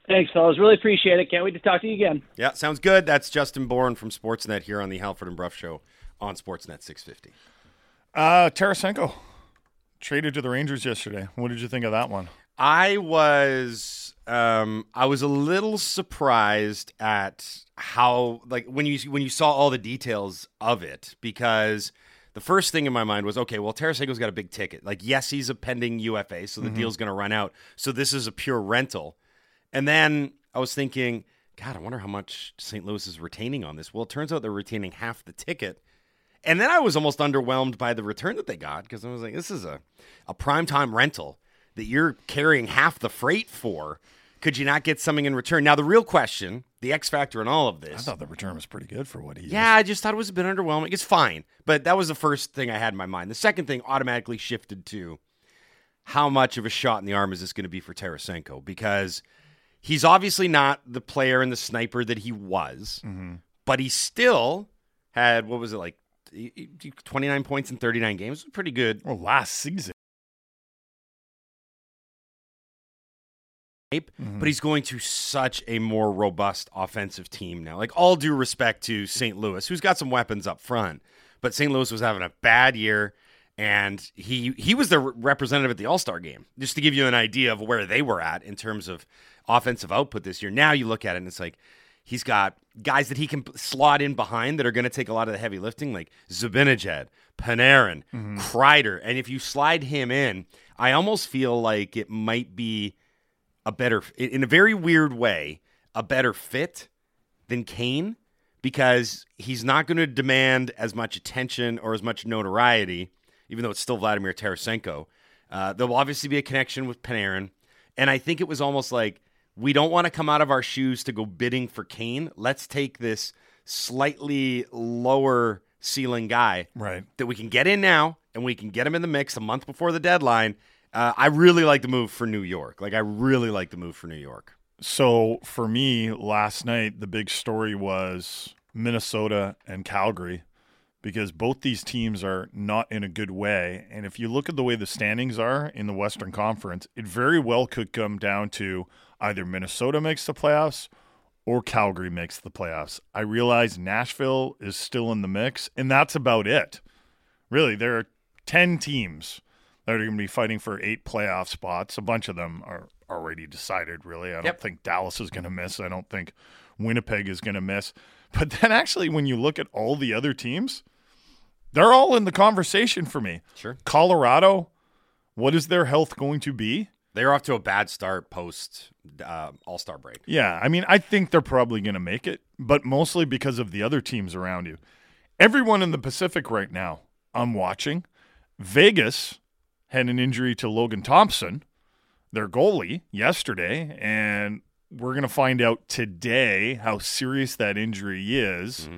Thanks, fellas. Really appreciate it. Can't wait to talk to you again. Yeah, sounds good. That's Justin Bourne from Sportsnet here on the Halford and Brough Show on Sportsnet 650. Uh, Tarasenko traded to the Rangers yesterday. What did you think of that one? I was um, I was a little surprised at how like when you when you saw all the details of it because the first thing in my mind was okay, well Tarasenko's got a big ticket. Like yes, he's a pending UFA, so the Mhm. deal's going to run out. So this is a pure rental. And then I was thinking, God, I wonder how much St. Louis is retaining on this. Well, it turns out they're retaining half the ticket. And then I was almost underwhelmed by the return that they got because I was like, this is a, a primetime rental that you're carrying half the freight for. Could you not get something in return? Now, the real question, the X factor in all of this. I thought the return was pretty good for what he Yeah, I just thought it was a bit underwhelming. It's fine, but that was the first thing I had in my mind. The second thing automatically shifted to how much of a shot in the arm is this going to be for Tarasenko? Because he's obviously not the player and the sniper that he was, Mhm. but he still had, what was it, like 29 points in 39 games? Pretty good. Well, last season. But mm-hmm. he's going to such a more robust offensive team now. Like all due respect to St. Louis, who's got some weapons up front, but St. Louis was having a bad year, and he he was the representative at the All Star game. Just to give you an idea of where they were at in terms of offensive output this year. Now you look at it and it's like he's got guys that he can slot in behind that are going to take a lot of the heavy lifting, like Zibanejad, Panarin, Mhm. Kreider, and if you slide him in, I almost feel like it might be a better, in a very weird way, a better fit than Kane because he's not going to demand as much attention or as much notoriety, even though it's still Vladimir Tarasenko. Uh, there'll obviously be a connection with Panarin. And I think it was almost like we don't want to come out of our shoes to go bidding for Kane. Let's take this slightly lower ceiling guy Right. that we can get in now and we can get him in the mix a month before the deadline. Uh, I really like the move for New York. Like, I really like the move for New York. So for me, last night the big story was Minnesota and Calgary because both these teams are not in a good way. And if you look at the way the standings are in the Western Conference, it very well could come down to either Minnesota makes the playoffs or Calgary makes the playoffs. I realize Nashville is still in the mix, and that's about it. Really, there are 10 teams that are going to be fighting for eight playoff spots. A bunch of them are already decided, really. I don't Yep. think Dallas is going to miss. I don't think Winnipeg is going to miss. But then actually, when you look at all the other teams, they're all in the conversation for me. Sure. Colorado, what is their health going to be? They're off to a bad start post uh, All Star break. Yeah, I mean, I think they're probably going to make it, but mostly because of the other teams around you. Everyone in the Pacific right now, I'm watching. Vegas had an injury to Logan Thompson, their goalie, yesterday, and we're going to find out today how serious that injury is.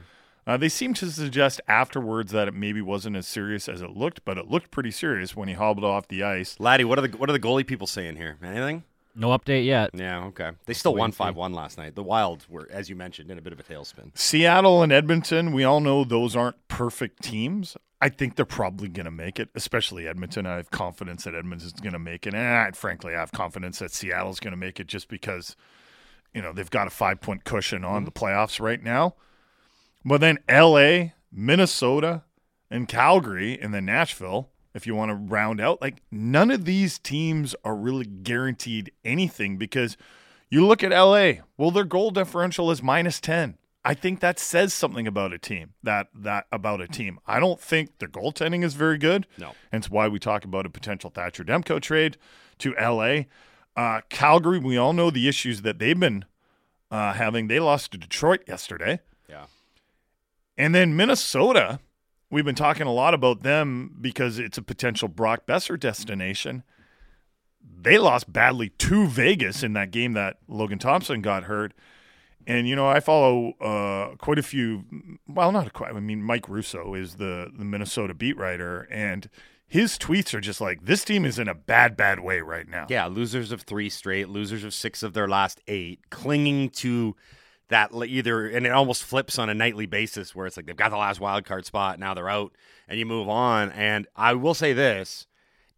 Uh, they seem to suggest afterwards that it maybe wasn't as serious as it looked, but it looked pretty serious when he hobbled off the ice. Laddie, what are the what are the goalie people saying here? Anything? No update yet. Yeah, okay. They still won five one last night. The Wild were, as you mentioned, in a bit of a tailspin. Seattle and Edmonton, we all know those aren't perfect teams. I think they're probably going to make it, especially Edmonton. I have confidence that Edmonton's going to make it. And I, frankly, I have confidence that Seattle's going to make it just because, you know, they've got a five point cushion on the playoffs right now. But then LA, Minnesota, and Calgary, and then Nashville, if you want to round out, like none of these teams are really guaranteed anything because you look at LA, well, their goal differential is minus 10. I think that says something about a team. That that about a team. I don't think their goaltending is very good. No. Hence why we talk about a potential Thatcher Demko trade to LA. Uh, Calgary, we all know the issues that they've been uh, having. They lost to Detroit yesterday. And then Minnesota, we've been talking a lot about them because it's a potential Brock Boeser destination. They lost badly to Vegas in that game that Logan Thompson got hurt. And you know, I follow uh, quite a few. Well, not quite. I mean, Mike Russo is the the Minnesota beat writer, and his tweets are just like, "This team is in a bad, bad way right now." Yeah, losers of three straight, losers of six of their last eight, clinging to that either, and it almost flips on a nightly basis where it's like they've got the last wild card spot, now they're out, and you move on. And I will say this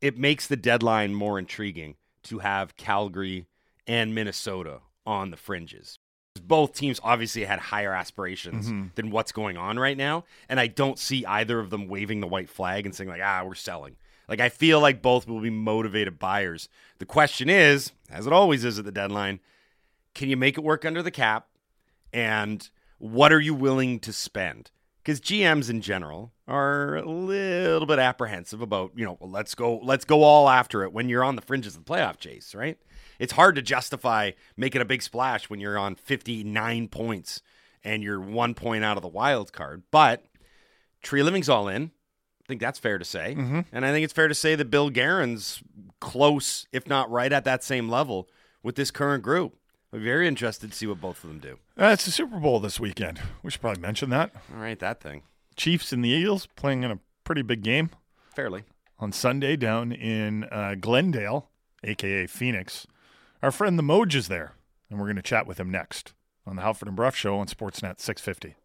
it makes the deadline more intriguing to have Calgary and Minnesota on the fringes. Both teams obviously had higher aspirations Mhm. than what's going on right now. And I don't see either of them waving the white flag and saying, like, ah, we're selling. Like, I feel like both will be motivated buyers. The question is, as it always is at the deadline, can you make it work under the cap? And what are you willing to spend? Because GMs in general are a little bit apprehensive about, you know, well, let's go, let's go all after it when you're on the fringes of the playoff chase, right? It's hard to justify making a big splash when you're on 59 points and you're one point out of the wild card. But Treliving's all in. I think that's fair to say. Mhm. And I think it's fair to say that Bill Guerin's close, if not right at that same level with this current group. I'm very interested to see what both of them do. Uh, it's the Super Bowl this weekend. We should probably mention that. All right, that thing. Chiefs and the Eagles playing in a pretty big game Fairly. on Sunday down in uh, Glendale, aka Phoenix. Our friend the Moj is there, and we're going to chat with him next on the Halford and Brough Show on Sportsnet 650.